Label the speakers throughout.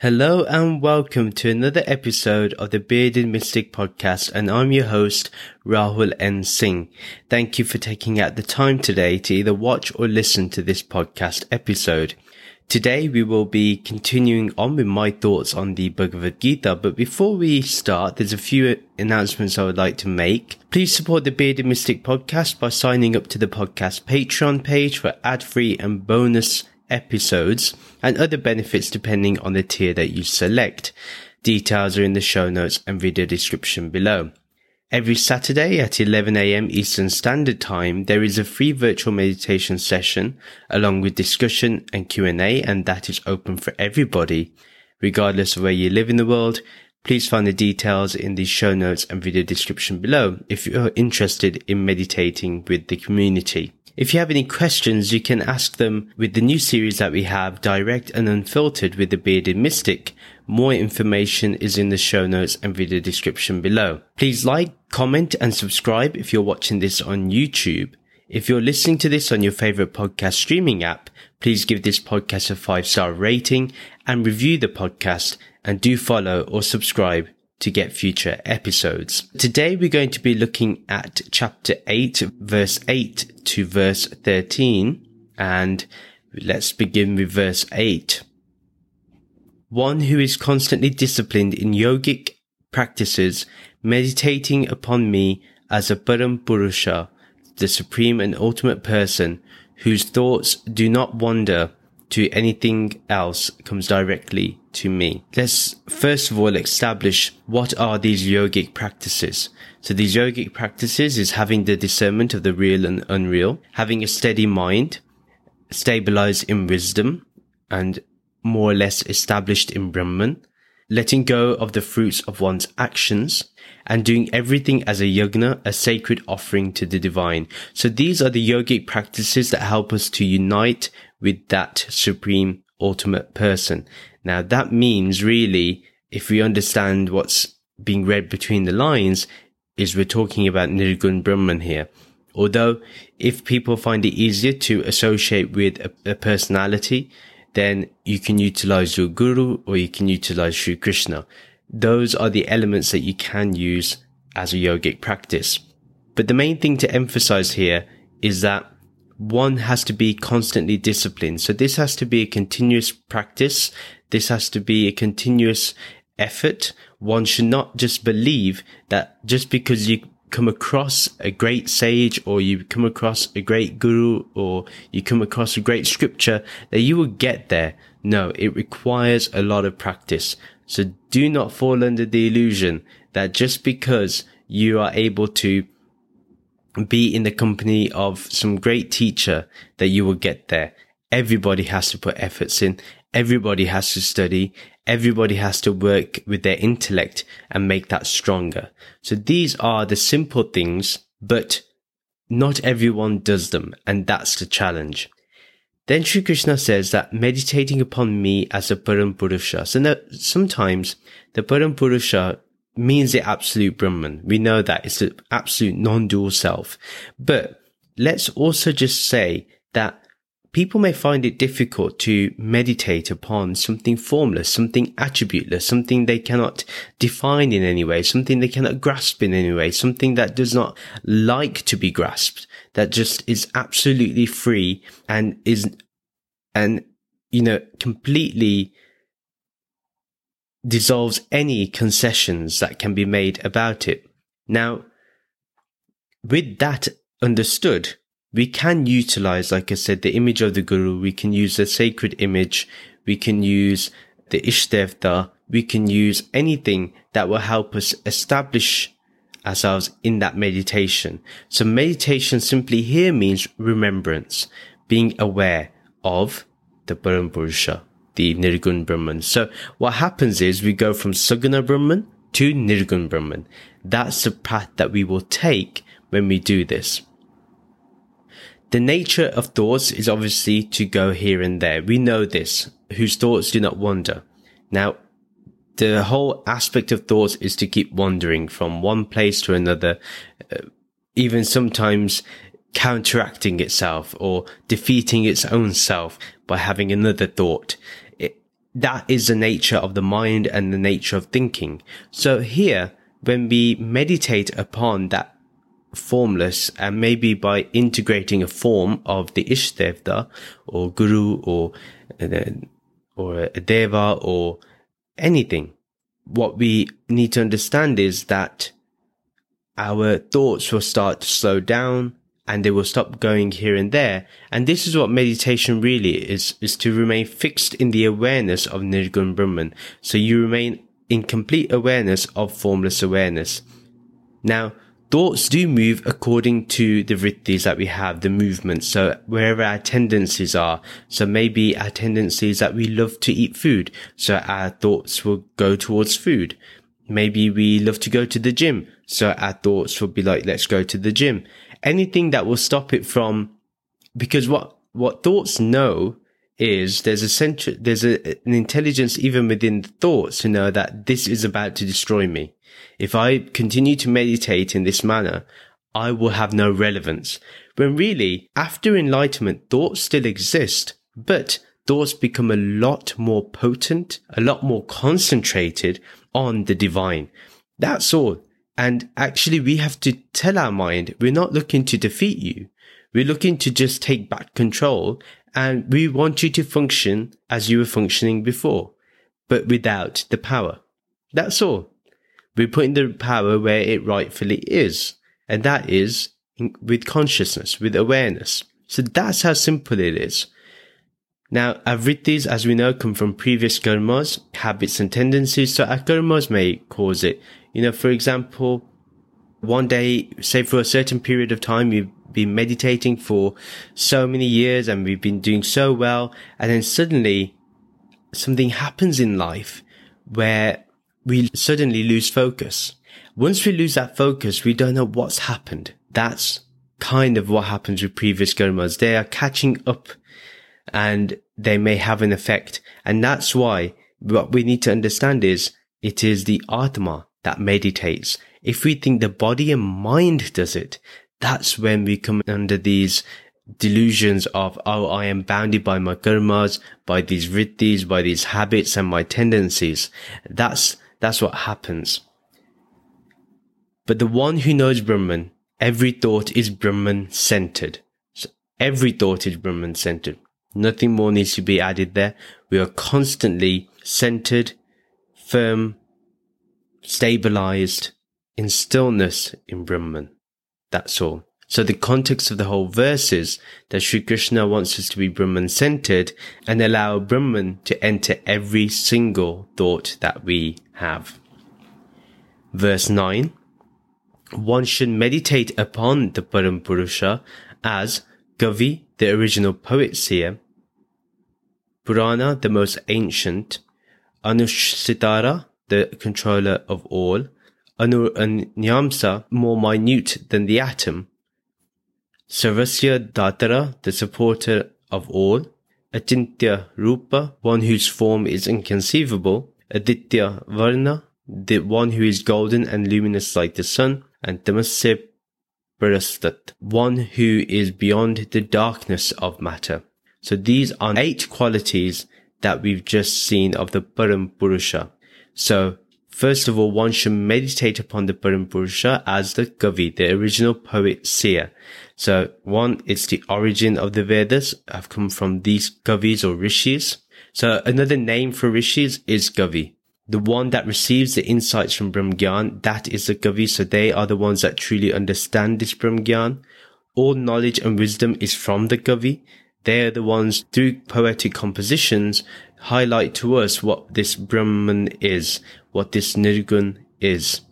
Speaker 1: Hello and welcome to another episode of the Bearded Mystic podcast and I'm your host Rahul N. Singh. Thank you for taking out the time today to either watch or listen to this podcast episode. Today we will be continuing on with my thoughts on the Bhagavad Gita, but before we start, there's a few announcements I would like to make. Please support the Bearded Mystic podcast by signing up to the podcast Patreon page for ad-free and bonus episodes and other benefits depending on the tier that you select. Details are in the show notes and video description below. Every Saturday at 11am Eastern Standard Time, there is a free virtual meditation session along with discussion and Q&A and that is open for everybody. Regardless of where you live in the world, please find the details in the show notes and video description below if you are interested in meditating with the community. If you have any questions, you can ask them with the new series that we have, Direct and Unfiltered with the Bearded Mystic. More information is in the show notes and video description below. Please like, comment and subscribe if you're watching this on YouTube. If you're listening to this on your favorite podcast streaming app, please give this podcast a five star rating and review the podcast and do follow or subscribe to get future episodes. Today we're going to be looking at chapter 8 verse 8 to verse 13 and let's begin with verse 8. One who is constantly disciplined in yogic practices, meditating upon me as a Param Purusha, the supreme and ultimate person, whose thoughts do not wander to anything else comes directly to me. Let's first of all establish what are these yogic practices. So these yogic practices is having the discernment of the real and unreal, having a steady mind, stabilized in wisdom, and more or less established in Brahman, letting go of the fruits of one's actions, and doing everything as a yagna, a sacred offering to the divine. So these are the yogic practices that help us to unite with that supreme ultimate person. Now that means really, if we understand what's being read between the lines, is we're talking about Nirgun Brahman here. Although if people find it easier to associate with a, a personality, then you can utilize your guru or you can utilize Sri Krishna. Those are the elements that you can use as a yogic practice. But the main thing to emphasize here is that one has to be constantly disciplined. So this has to be a continuous practice. This has to be a continuous effort. One should not just believe that just because you come across a great sage or you come across a great guru or you come across a great scripture that you will get there. No, it requires a lot of practice. So do not fall under the illusion that just because you are able to be in the company of some great teacher that you will get there. Everybody has to put efforts in. Everybody has to study. Everybody has to work with their intellect and make that stronger. So these are the simple things, but not everyone does them. And that's the challenge. Then Sri Krishna says that meditating upon me as a Param Purusha. So now, sometimes the Param Purusha means the absolute Brahman. We know that it's the absolute non-dual self. But let's also just say that people may find it difficult to meditate upon something formless, something attributeless, something they cannot define in any way, something they cannot grasp in any way, something that does not like to be grasped, that just is absolutely free and is, and, you know, completely dissolves any concessions that can be made about it. Now, with that understood, we can utilize, like I said, the image of the Guru. We can use the sacred image. We can use the Ishtevta. We can use anything that will help us establish ourselves in that meditation. So meditation simply here means remembrance, being aware of the Param the Nirgun Brahman. So what happens is we go from Saguna Brahman to Nirgun Brahman. That's the path that we will take when we do this. The nature of thoughts is obviously to go here and there. We know this, whose thoughts do not wander. Now, the whole aspect of thoughts is to keep wandering from one place to another, uh, even sometimes counteracting itself or defeating its own self by having another thought that is the nature of the mind and the nature of thinking. So here, when we meditate upon that formless and maybe by integrating a form of the Ishtevta or Guru or, uh, or a Deva or anything, what we need to understand is that our thoughts will start to slow down and they will stop going here and there. And this is what meditation really is, is to remain fixed in the awareness of Nirgun Brahman. So you remain in complete awareness of formless awareness. Now, thoughts do move according to the vrittis that we have, the movements. So wherever our tendencies are. So maybe our tendencies that we love to eat food. So our thoughts will go towards food. Maybe we love to go to the gym. So our thoughts will be like, let's go to the gym anything that will stop it from, because what, what thoughts know is there's a central, there's a, an intelligence even within the thoughts to know that this is about to destroy me. If I continue to meditate in this manner, I will have no relevance. When really, after enlightenment, thoughts still exist, but thoughts become a lot more potent, a lot more concentrated on the divine. That's all. And actually, we have to tell our mind, we're not looking to defeat you. We're looking to just take back control and we want you to function as you were functioning before, but without the power. That's all. We're putting the power where it rightfully is. And that is with consciousness, with awareness. So that's how simple it is. Now, avrittis, as we know, come from previous karmas, habits and tendencies. So our karmas may cause it. You know, for example, one day, say for a certain period of time, you've been meditating for so many years and we've been doing so well. And then suddenly something happens in life where we suddenly lose focus. Once we lose that focus, we don't know what's happened. That's kind of what happens with previous karmas. They are catching up and they may have an effect. And that's why what we need to understand is it is the Atma that meditates. If we think the body and mind does it, that's when we come under these delusions of, oh, I am bounded by my karmas, by these vrittis, by these habits and my tendencies. That's, that's what happens. But the one who knows Brahman, every thought is Brahman centered. So every thought is Brahman centered. Nothing more needs to be added there. We are constantly centered, firm, stabilized in stillness in Brahman. That's all. So the context of the whole verse is that Sri Krishna wants us to be Brahman centered and allow Brahman to enter every single thought that we have. Verse 9. One should meditate upon the Param Purusha as Kavi, the original poet seer, Purana, the most ancient, Anushasitara, the controller of all, Anur Aniyamsa more minute than the atom, Sarvasya Datara, the supporter of all, Achintya Rupa, one whose form is inconceivable, Aditya Varna, the one who is golden and luminous like the sun, and Tamasya Parastat, one who is beyond the darkness of matter. So these are eight qualities that we've just seen of the Param Purusha. So first of all, one should meditate upon the Parampurusha as the Kavi, the original poet seer. So one, it's the origin of the Vedas have come from these Kavis or Rishis. So another name for Rishis is Kavi. The one that receives the insights from Brahmgyan, that is the Kavi. So they are the ones that truly understand this Brahmgyan. All knowledge and wisdom is from the Kavi. They're the ones through poetic compositions highlight to us what this Brahman is, what this Nirgun is.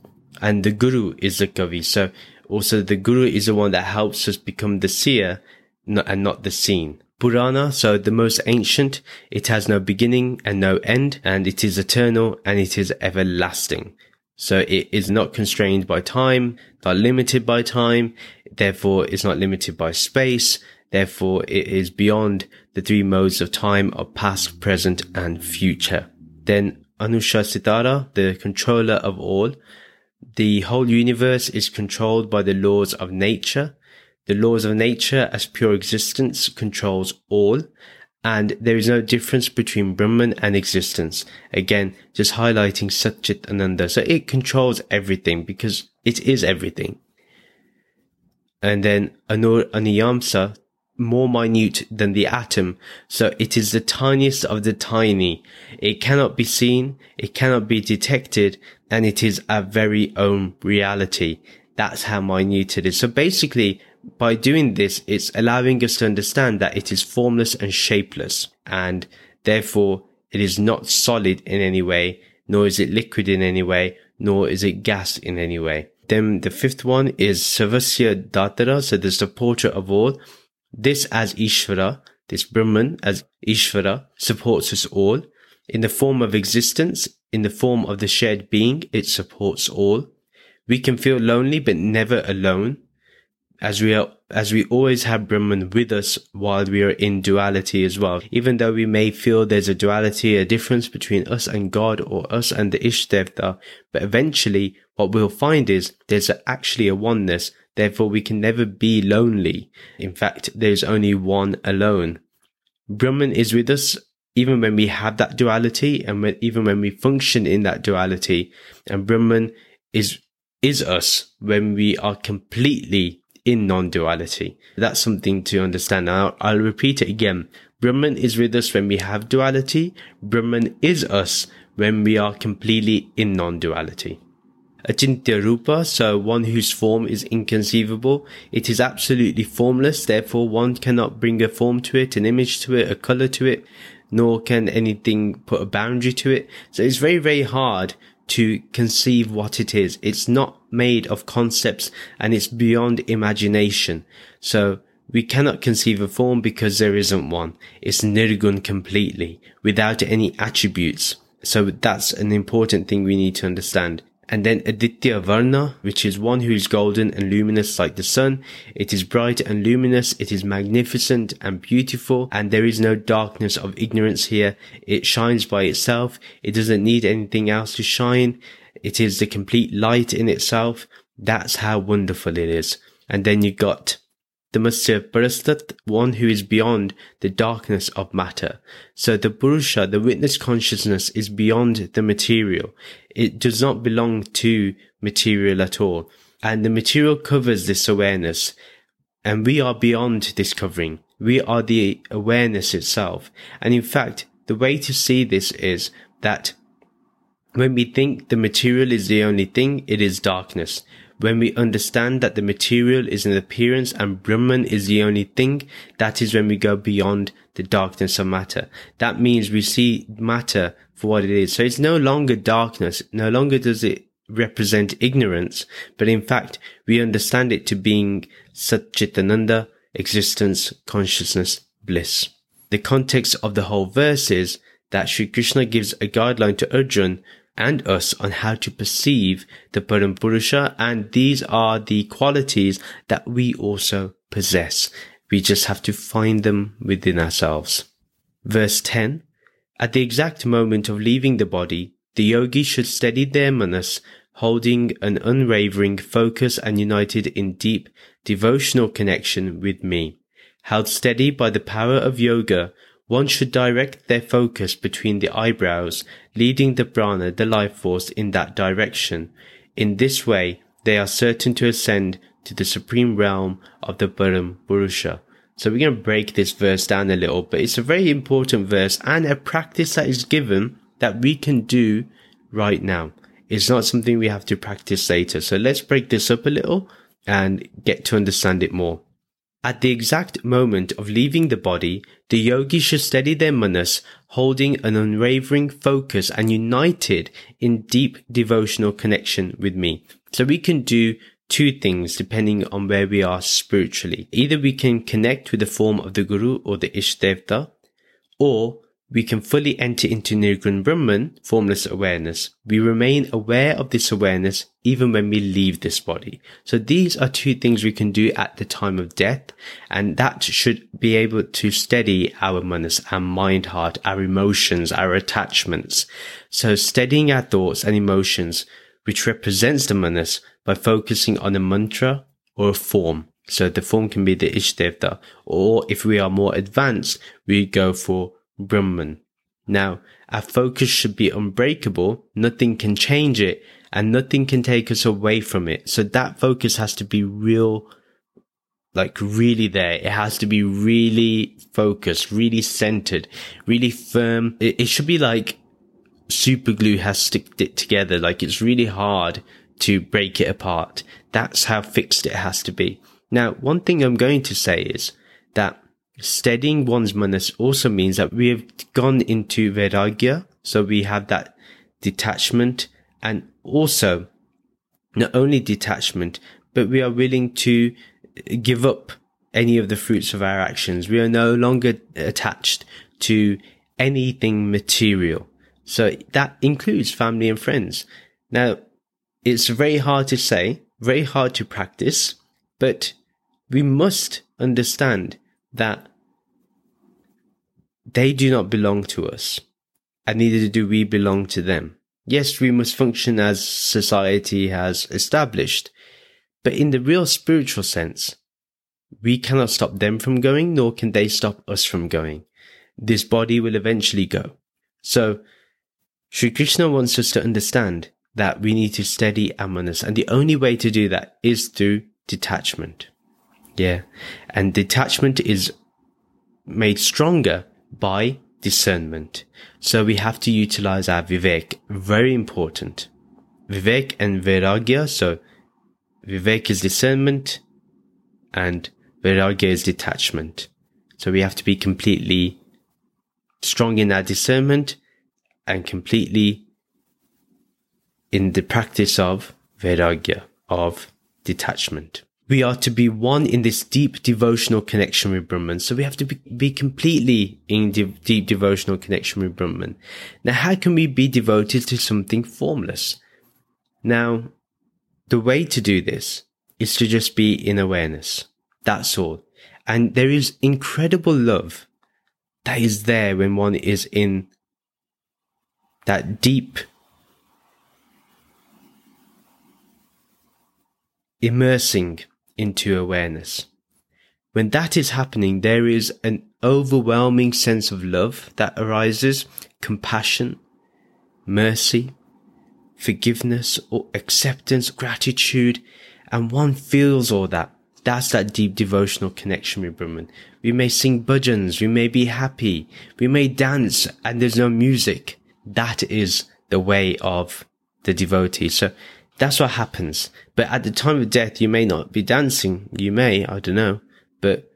Speaker 1: And the Guru is the Kavi. So also the Guru is the one that helps us become the seer and not the seen. Purana, so the most ancient, it has no beginning and no end, and it is eternal and it is everlasting. So it is not constrained by time, not limited by time, therefore it's not limited by space, Therefore, it is beyond the three modes of time of past, present, and future. Then Anushasitara, the controller of all. The whole universe is controlled by the laws of nature. The laws of nature as pure existence controls all. And there is no difference between Brahman and existence. Again, just highlighting Satchit Ananda. So it controls everything because it is everything. And then Anur Aniyamsa, more minute than the atom. So it is the tiniest of the tiny. It cannot be seen. It cannot be detected. And it is our very own reality. That's how minute it is. So basically, by doing this, it's allowing us to understand that it is formless and shapeless, and therefore it is not solid in any way, nor is it liquid in any way, nor is it gas in any way. Then the fifth one is Sarvasya Datara, so the supporter of all. This as Ishvara, this Brahman as Ishvara supports us all. In the form of existence, in the form of the shared being, it supports all. We can feel lonely, but never alone as we are, as we always have Brahman with us while we are in duality as well. Even though we may feel there's a duality, a difference between us and God or us and the Ishtevta, but eventually what we'll find is there's actually a oneness. Therefore, we can never be lonely. In fact, there's only one alone. Brahman is with us even when we have that duality and when, even when we function in that duality. And Brahman is, is us when we are completely in non-duality. That's something to understand. Now, I'll repeat it again. Brahman is with us when we have duality. Brahman is us when we are completely in non-duality. Achintya Rupa, so one whose form is inconceivable. It is absolutely formless, therefore one cannot bring a form to it, an image to it, a color to it, nor can anything put a boundary to it. So it's very, very hard to conceive what it is. It's not made of concepts and it's beyond imagination. So we cannot conceive a form because there isn't one. It's nirgun completely without any attributes. So that's an important thing we need to understand. And then Aditya Varna, which is one who is golden and luminous like the sun. It is bright and luminous. It is magnificent and beautiful. And there is no darkness of ignorance here. It shines by itself. It doesn't need anything else to shine. It is the complete light in itself. That's how wonderful it is. And then you got Tamasya Parastat, one who is beyond the darkness of matter. So the Purusha, the witness consciousness is beyond the material. It does not belong to material at all. And the material covers this awareness. And we are beyond this covering. We are the awareness itself. And in fact, the way to see this is that when we think the material is the only thing, it is darkness. When we understand that the material is an appearance and Brahman is the only thing, that is when we go beyond the darkness of matter. That means we see matter for what it is. So it's no longer darkness. No longer does it represent ignorance, but in fact, we understand it to being Satchitananda, existence, consciousness, bliss. The context of the whole verse is that Sri Krishna gives a guideline to Arjun and us on how to perceive the Parampurusha, and these are the qualities that we also possess. We just have to find them within ourselves. Verse 10 At the exact moment of leaving the body, the yogi should steady their manas, holding an unwavering focus and united in deep devotional connection with me. Held steady by the power of yoga, one should direct their focus between the eyebrows, leading the prana, the life force, in that direction. In this way, they are certain to ascend to the supreme realm of the Param Purusha. So we're going to break this verse down a little, but it's a very important verse and a practice that is given that we can do right now. It's not something we have to practice later. So let's break this up a little and get to understand it more. At the exact moment of leaving the body, the yogi should steady their manas, holding an unwavering focus and united in deep devotional connection with me. So we can do two things depending on where we are spiritually. Either we can connect with the form of the Guru or the Ishtevta, or we can fully enter into Nirgun Brahman, formless awareness. We remain aware of this awareness even when we leave this body. So these are two things we can do at the time of death, and that should be able to steady our manas, our mind, heart, our emotions, our attachments. So steadying our thoughts and emotions, which represents the manas by focusing on a mantra or a form. So the form can be the Ishtevta, or if we are more advanced, we go for Brahman. Now, our focus should be unbreakable. Nothing can change it and nothing can take us away from it. So that focus has to be real, like really there. It has to be really focused, really centered, really firm. It, it should be like super glue has sticked it together. Like it's really hard to break it apart. That's how fixed it has to be. Now, one thing I'm going to say is that steadying one's manas also means that we have gone into vairagya. So we have that detachment and also not only detachment, but we are willing to give up any of the fruits of our actions. We are no longer attached to anything material. So that includes family and friends. Now, it's very hard to say, very hard to practice, but we must understand that they do not belong to us, and neither do we belong to them. Yes, we must function as society has established, but in the real spiritual sense, we cannot stop them from going, nor can they stop us from going. This body will eventually go. So, Sri Krishna wants us to understand that we need to steady our manas, and the only way to do that is through detachment. Yeah. And detachment is made stronger by discernment. So we have to utilize our vivek. Very important. Vivek and vairagya. So vivek is discernment and vairagya is detachment. So we have to be completely strong in our discernment and completely in the practice of vairagya, of detachment we are to be one in this deep devotional connection with Brahman. So we have to be, be completely in de- deep devotional connection with Brahman. Now, how can we be devoted to something formless? Now, the way to do this is to just be in awareness. That's all. And there is incredible love that is there when one is in that deep immersing into awareness. When that is happening, there is an overwhelming sense of love that arises, compassion, mercy, forgiveness, or acceptance, gratitude, and one feels all that. That's that deep devotional connection with Brahman. We may sing bhajans, we may be happy, we may dance, and there's no music. That is the way of the devotee. So that's what happens. But at the time of death, you may not be dancing. You may, I don't know. But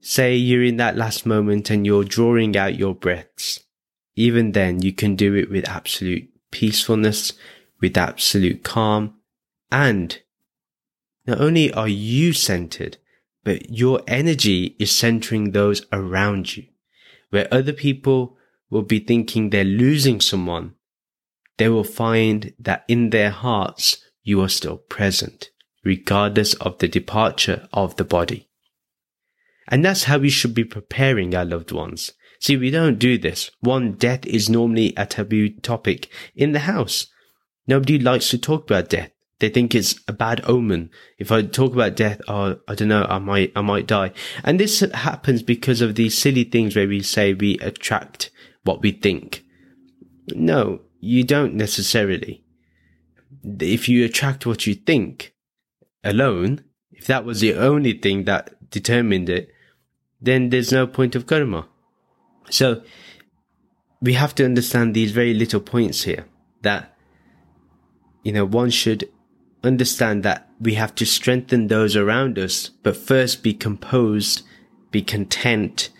Speaker 1: say you're in that last moment and you're drawing out your breaths. Even then, you can do it with absolute peacefulness, with absolute calm. And not only are you centered, but your energy is centering those around you. Where other people will be thinking they're losing someone, they will find that in their hearts you are still present, regardless of the departure of the body. And that's how we should be preparing our loved ones. See, we don't do this. One, death is normally a taboo topic in the house. Nobody likes to talk about death. They think it's a bad omen. If I talk about death, oh, I don't know, I might, I might die. And this happens because of these silly things where we say we attract what we think. No, you don't necessarily. If you attract what you think alone, if that was the only thing that determined it, then there's no point of karma. So we have to understand these very little points here that, you know, one should understand that we have to strengthen those around us, but first be composed, be content,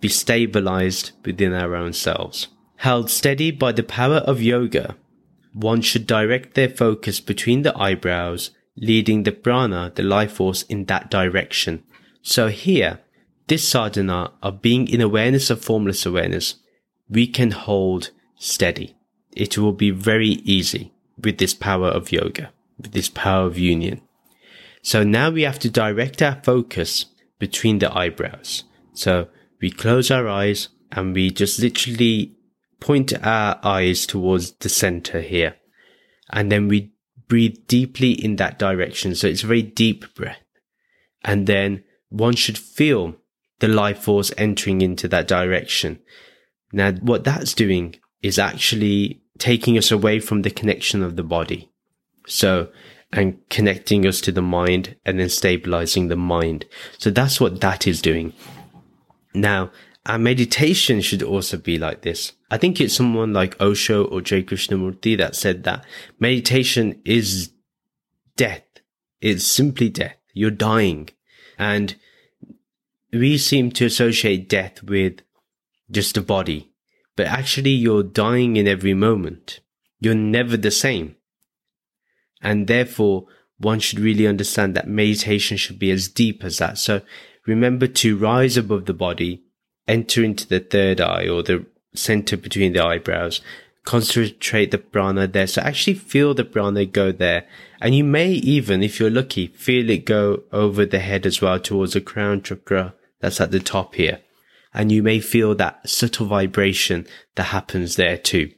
Speaker 1: be stabilized within our own selves. Held steady by the power of yoga, one should direct their focus between the eyebrows, leading the prana, the life force, in that direction. So here, this sadhana of being in awareness of formless awareness, we can hold steady. It will be very easy with this power of yoga, with this power of union. So now we have to direct our focus between the eyebrows. So we close our eyes and we just literally point our eyes towards the center here. And then we breathe deeply in that direction. So it's a very deep breath. And then one should feel the life force entering into that direction. Now, what that's doing is actually taking us away from the connection of the body. So, and connecting us to the mind and then stabilizing the mind. So that's what that is doing. Now, our meditation should also be like this. I think it's someone like Osho or J. Krishnamurti that said that meditation is death. It's simply death. You're dying. And we seem to associate death with just a body, but actually you're dying in every moment. You're never the same. And therefore, one should really understand that meditation should be as deep as that. So remember to rise above the body, enter into the third eye or the center between the eyebrows, concentrate the prana there. So actually feel the prana go there. And you may even, if you're lucky, feel it go over the head as well towards the crown chakra that's at the top here. And you may feel that subtle vibration that happens there too.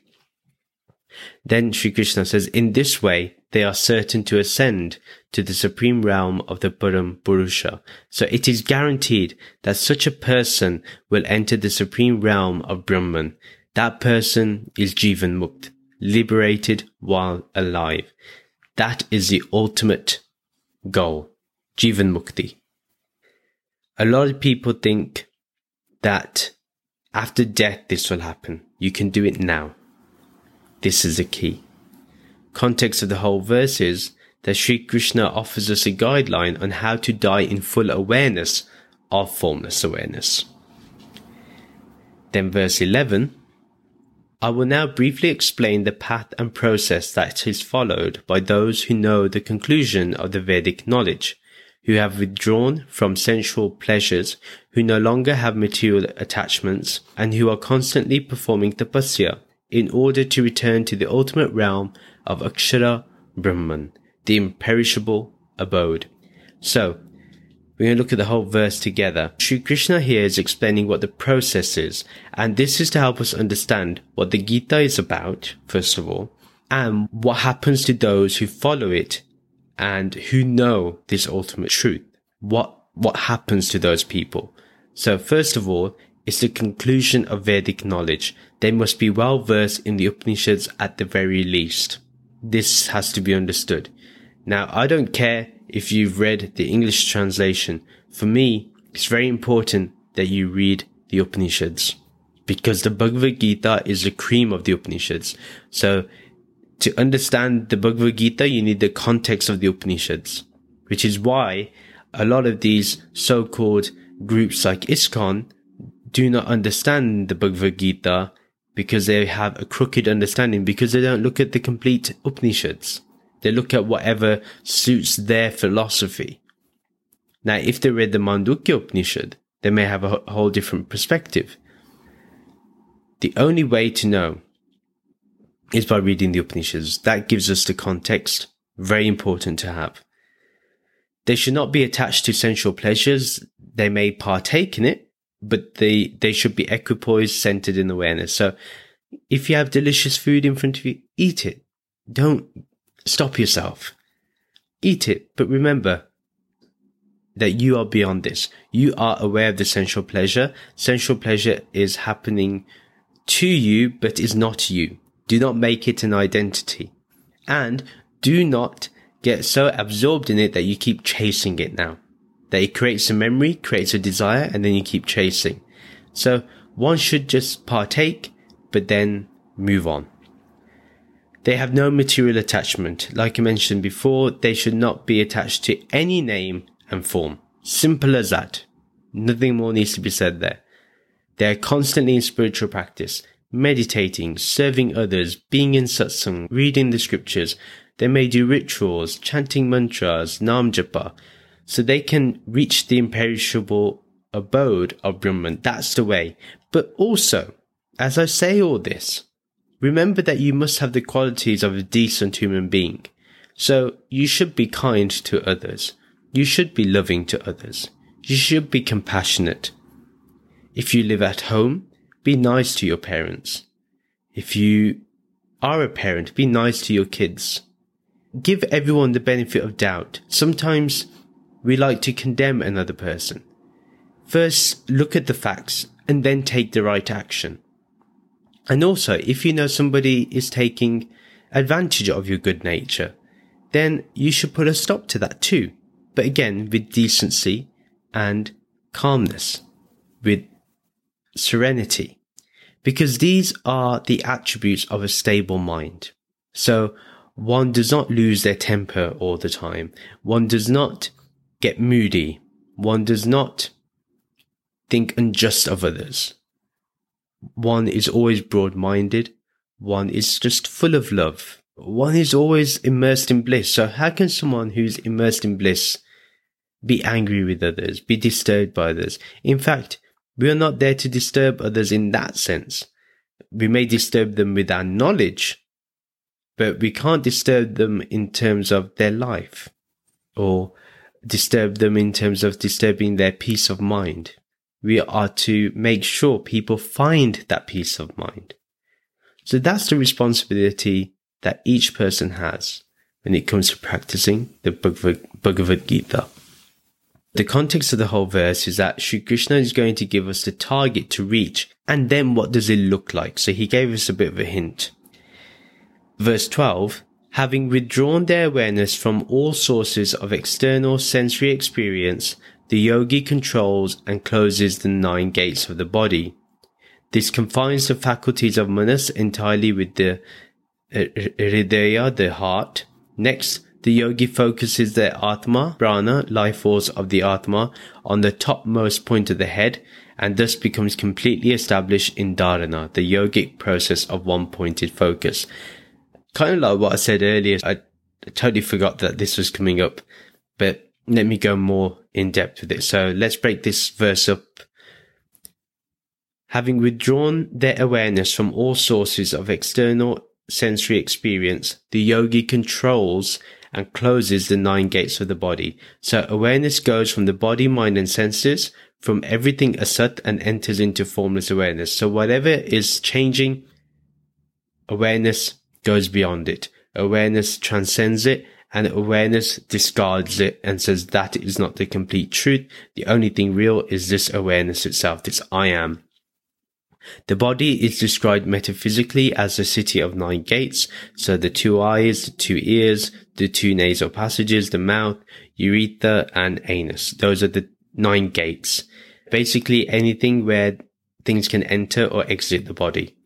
Speaker 1: Then Sri Krishna says, in this way, they are certain to ascend to the supreme realm of the Param Purusha. So it is guaranteed that such a person will enter the supreme realm of Brahman. That person is Jivan Mukt, liberated while alive. That is the ultimate goal. Jivan Mukti a lot of people think that after death this will happen. You can do it now. This is the key. Context of the whole verse is that Sri Krishna offers us a guideline on how to die in full awareness of formless awareness. Then verse 11 I will now briefly explain the path and process that is followed by those who know the conclusion of the Vedic knowledge who have withdrawn from sensual pleasures, who no longer have material attachments, and who are constantly performing tapasya in order to return to the ultimate realm of Akshara Brahman, the imperishable abode. So, we're going to look at the whole verse together. Sri Krishna here is explaining what the process is, and this is to help us understand what the Gita is about, first of all, and what happens to those who follow it and who know this ultimate truth. What, what happens to those people? So first of all, it's the conclusion of Vedic knowledge. They must be well versed in the Upanishads at the very least. This has to be understood. Now, I don't care if you've read the English translation. For me, it's very important that you read the Upanishads because the Bhagavad Gita is the cream of the Upanishads. So to understand the Bhagavad Gita, you need the context of the Upanishads, which is why a lot of these so-called groups like ISKCON do not understand the Bhagavad Gita because they have a crooked understanding because they don't look at the complete Upanishads. They look at whatever suits their philosophy. Now, if they read the Mandukya Upanishad, they may have a whole different perspective. The only way to know is by reading the Upanishads. That gives us the context. Very important to have. They should not be attached to sensual pleasures. They may partake in it, but they, they should be equipoised, centered in awareness. So if you have delicious food in front of you, eat it. Don't stop yourself. Eat it, but remember that you are beyond this. You are aware of the sensual pleasure. Sensual pleasure is happening to you, but is not you. Do not make it an identity. And do not get so absorbed in it that you keep chasing it now. That it creates a memory, creates a desire, and then you keep chasing. So one should just partake, but then move on. They have no material attachment. Like I mentioned before, they should not be attached to any name and form. Simple as that. Nothing more needs to be said there. They are constantly in spiritual practice meditating, serving others, being in satsang, reading the scriptures. They may do rituals, chanting mantras, nam japa, so they can reach the imperishable abode of Brahman. That's the way. But also, as I say all this, remember that you must have the qualities of a decent human being. So you should be kind to others. You should be loving to others. You should be compassionate. If you live at home, be nice to your parents. If you are a parent, be nice to your kids. Give everyone the benefit of doubt. Sometimes we like to condemn another person. First, look at the facts and then take the right action. And also, if you know somebody is taking advantage of your good nature, then you should put a stop to that too. But again, with decency and calmness, with serenity, because these are the attributes of a stable mind. So one does not lose their temper all the time. One does not get moody. One does not think unjust of others. One is always broad minded. One is just full of love. One is always immersed in bliss. So how can someone who's immersed in bliss be angry with others, be disturbed by others? In fact, we are not there to disturb others in that sense. We may disturb them with our knowledge, but we can't disturb them in terms of their life or disturb them in terms of disturbing their peace of mind we are to make sure people find that peace of mind. So that's the responsibility that each person has when it comes to practicing the Bhagavad Gita. The context of the whole verse is that Sri Krishna is going to give us the target to reach, and then what does it look like? So he gave us a bit of a hint. Verse 12, having withdrawn their awareness from all sources of external sensory experience the yogi controls and closes the nine gates of the body. This confines the faculties of manas entirely with the uh, hridaya, the heart. Next, the yogi focuses the atma, prana, life force of the atma, on the topmost point of the head, and thus becomes completely established in dharana, the yogic process of one pointed focus. Kind of like what I said earlier, I totally forgot that this was coming up, but let me go more in depth with it. So let's break this verse up. Having withdrawn their awareness from all sources of external sensory experience, the yogi controls and closes the nine gates of the body. So awareness goes from the body, mind, and senses, from everything asat and enters into formless awareness. So whatever is changing, awareness goes beyond it. Awareness transcends it and awareness discards it and says that is not the complete truth. The only thing real is this awareness itself, this I am. The body is described metaphysically as the city of nine gates. So the two eyes, the two ears, the two nasal passages, the mouth, urethra, and anus. Those are the nine gates. Basically anything where things can enter or exit the body.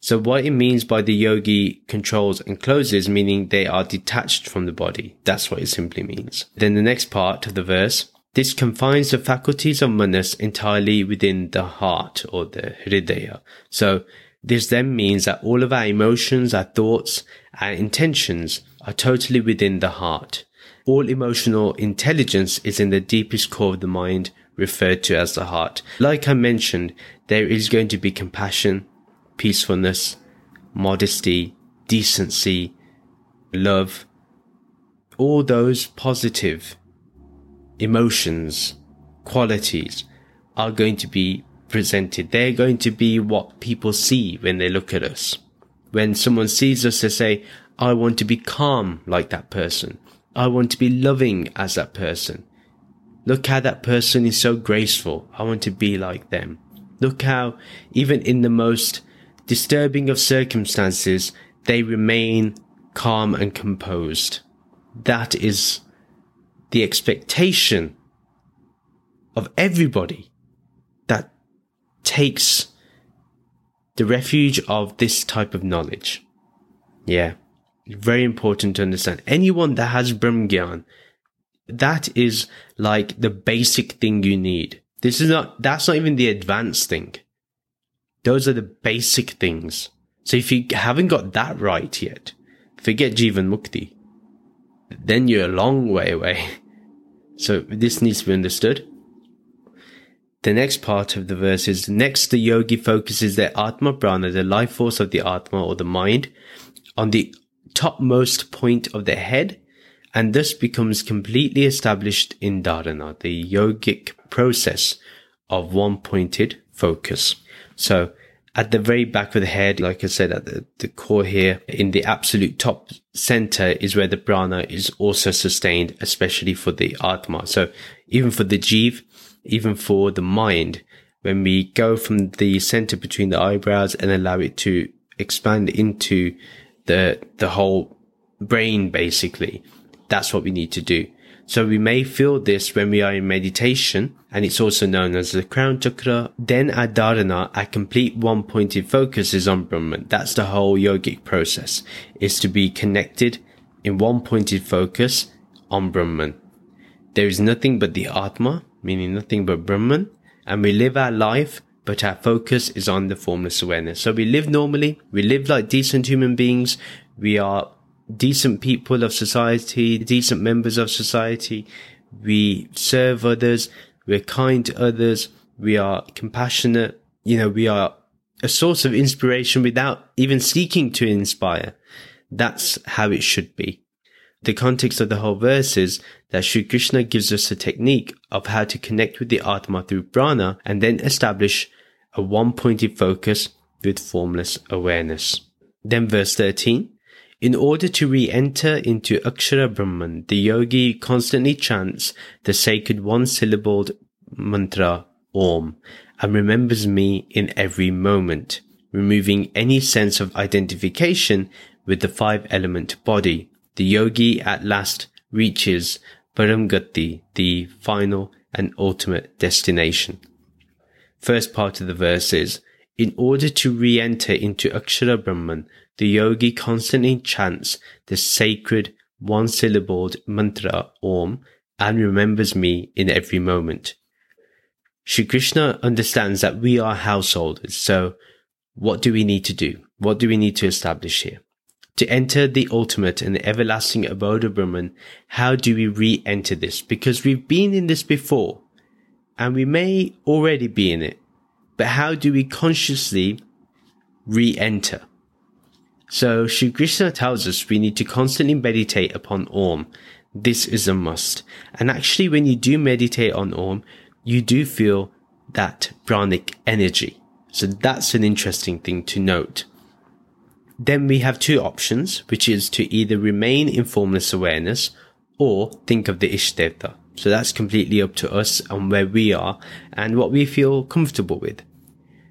Speaker 1: So what it means by the yogi controls and closes, meaning they are detached from the body. That's what it simply means. Then the next part of the verse, this confines the faculties of manas entirely within the heart or the hridaya. So this then means that all of our emotions, our thoughts, our intentions are totally within the heart. All emotional intelligence is in the deepest core of the mind, referred to as the heart. Like I mentioned, there is going to be compassion, peacefulness, modesty, decency, love, all those positive emotions, qualities are going to be presented. They're going to be what people see when they look at us. When someone sees us, they say, I want to be calm like that person. I want to be loving as that person. Look how that person is so graceful. I want to be like them. Look how even in the most disturbing of circumstances, they remain calm and composed. That is the expectation of everybody that takes the refuge of this type of knowledge. Yeah. Very important to understand. Anyone that has Brahmgyan, that is like the basic thing you need. This is not, that's not even the advanced thing. Those are the basic things. So if you haven't got that right yet, forget Jivan Mukti. Then you're a long way away. So this needs to be understood. The next part of the verse is next the yogi focuses their Atma Prana, the life force of the Atma or the mind, on the topmost point of the head and thus becomes completely established in dharana, the yogic process of one pointed focus. So at the very back of the head, like I said, at the, the core here, in the absolute top center is where the prana is also sustained, especially for the atma. So even for the jiv, even for the mind, when we go from the center between the eyebrows and allow it to expand into the, the whole brain, basically, that's what we need to do. So we may feel this when we are in meditation, and it's also known as the crown chakra. Then at dharana, our complete one pointed focus is on Brahman. That's the whole yogic process, is to be connected in one pointed focus on Brahman. There is nothing but the Atma, meaning nothing but Brahman, and we live our life, but our focus is on the formless awareness. So we live normally, we live like decent human beings, we are decent people of society, decent members of society. We serve others. We're kind to others. We are compassionate. You know, we are a source of inspiration without even seeking to inspire. That's how it should be. The context of the whole verse is that Sri Krishna gives us a technique of how to connect with the Atma through prana and then establish a one pointed focus with formless awareness. Then verse 13. In order to re-enter into Akshara Brahman, the yogi constantly chants the sacred one-syllabled mantra Om and remembers me in every moment, removing any sense of identification with the five element body. The yogi at last reaches Paramgati, the final and ultimate destination. First part of the verse is, in order to re-enter into Akshara Brahman, the yogi constantly chants the sacred one syllabled mantra Om and remembers me in every moment. Shri Krishna understands that we are householders, so what do we need to do? What do we need to establish here? To enter the ultimate and everlasting abode of Brahman, how do we re-enter this? Because we've been in this before, and we may already be in it, but how do we consciously re-enter? So Shri Krishna tells us we need to constantly meditate upon Om. This is a must. And actually, when you do meditate on Om, you do feel that pranic energy. So that's an interesting thing to note. Then we have two options, which is to either remain in formless awareness or think of the Ishtevta. So that's completely up to us and where we are and what we feel comfortable with.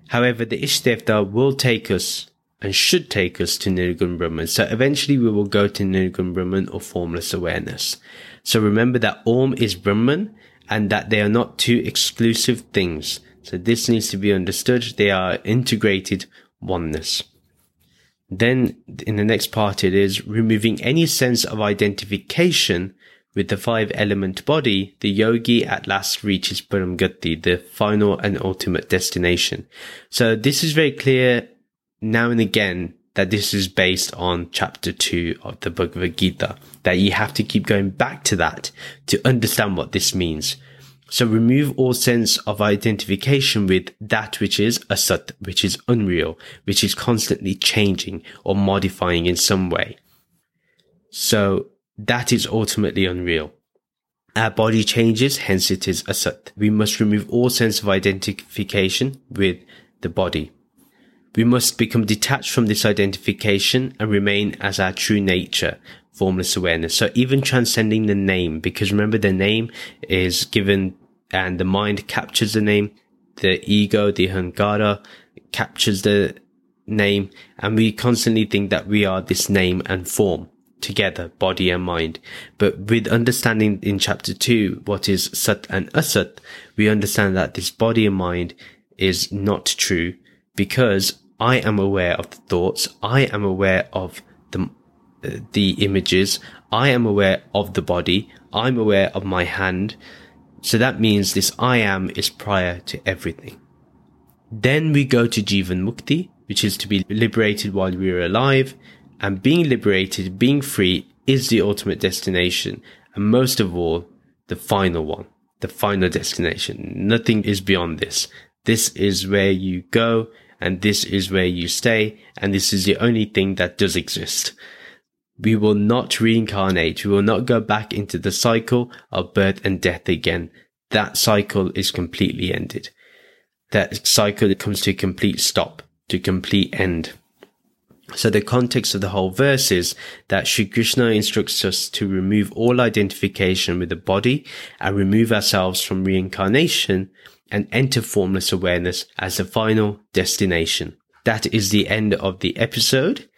Speaker 1: However, the Ishtevta will take us and should take us to Nirgun Brahman. So eventually we will go to Nirgun Brahman or formless awareness. So remember that Om is Brahman and that they are not two exclusive things. So this needs to be understood. They are integrated oneness. Then in the next part, it is removing any sense of identification with the five element body. The yogi at last reaches Paramgati, the final and ultimate destination. So this is very clear now and again that this is based on chapter two of the Bhagavad Gita, that you have to keep going back to that to understand what this means. So remove all sense of identification with that which is asat, which is unreal, which is constantly changing or modifying in some way. So that is ultimately unreal. Our body changes, hence it is asat. We must remove all sense of identification with the body. We must become detached from this identification and remain as our true nature, formless awareness. So even transcending the name, because remember the name is given and the mind captures the name, the ego, the ahankara captures the name, and we constantly think that we are this name and form together, body and mind. But with understanding in chapter two what is sat and asat, we understand that this body and mind is not true because I am aware of the thoughts. I am aware of the, uh, the images. I am aware of the body. I'm aware of my hand. So that means this I am is prior to everything. Then we go to Jivan Mukti, which is to be liberated while we are alive. And being liberated, being free is the ultimate destination. And most of all, the final one, the final destination. Nothing is beyond this. This is where you go and this is where you stay and this is the only thing that does exist. We will not reincarnate. We will not go back into the cycle of birth and death again. That cycle is completely ended. That cycle comes to a complete stop. to complete end. So the context of the whole verse is that Shri Krishna instructs us to remove all identification with the body and remove ourselves from reincarnation and enter formless awareness as the final destination. That is the end of the episode.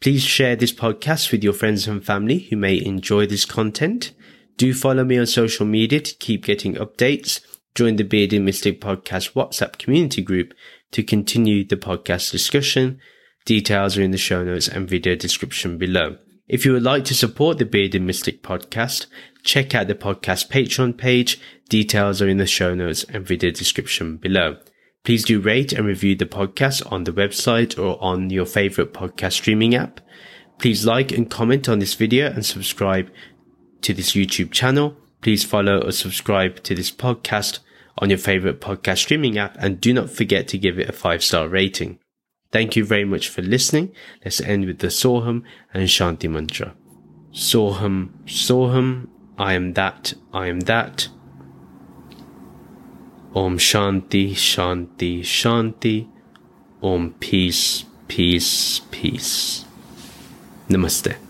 Speaker 1: Please share this podcast with your friends and family who may enjoy this content. Do follow me on social media to keep getting updates. Join the Bearded Mystic Podcast WhatsApp community group to continue the podcast discussion. Details are in the show notes and video description below. If you would like to support the Bearded Mystic podcast, check out the podcast Patreon page. Details are in the show notes and video description below. Please do rate and review the podcast on the website or on your favorite podcast streaming app. Please like and comment on this video and subscribe to this YouTube channel. Please follow or subscribe to this podcast on your favorite podcast streaming app and do not forget to give it a five star rating. Thank you very much for listening. Let's end with the Soham and Shanti mantra. Soham, Soham, I am that, I am that. Om Shanti, Shanti, Shanti. Om Peace, Peace, Peace. Namaste.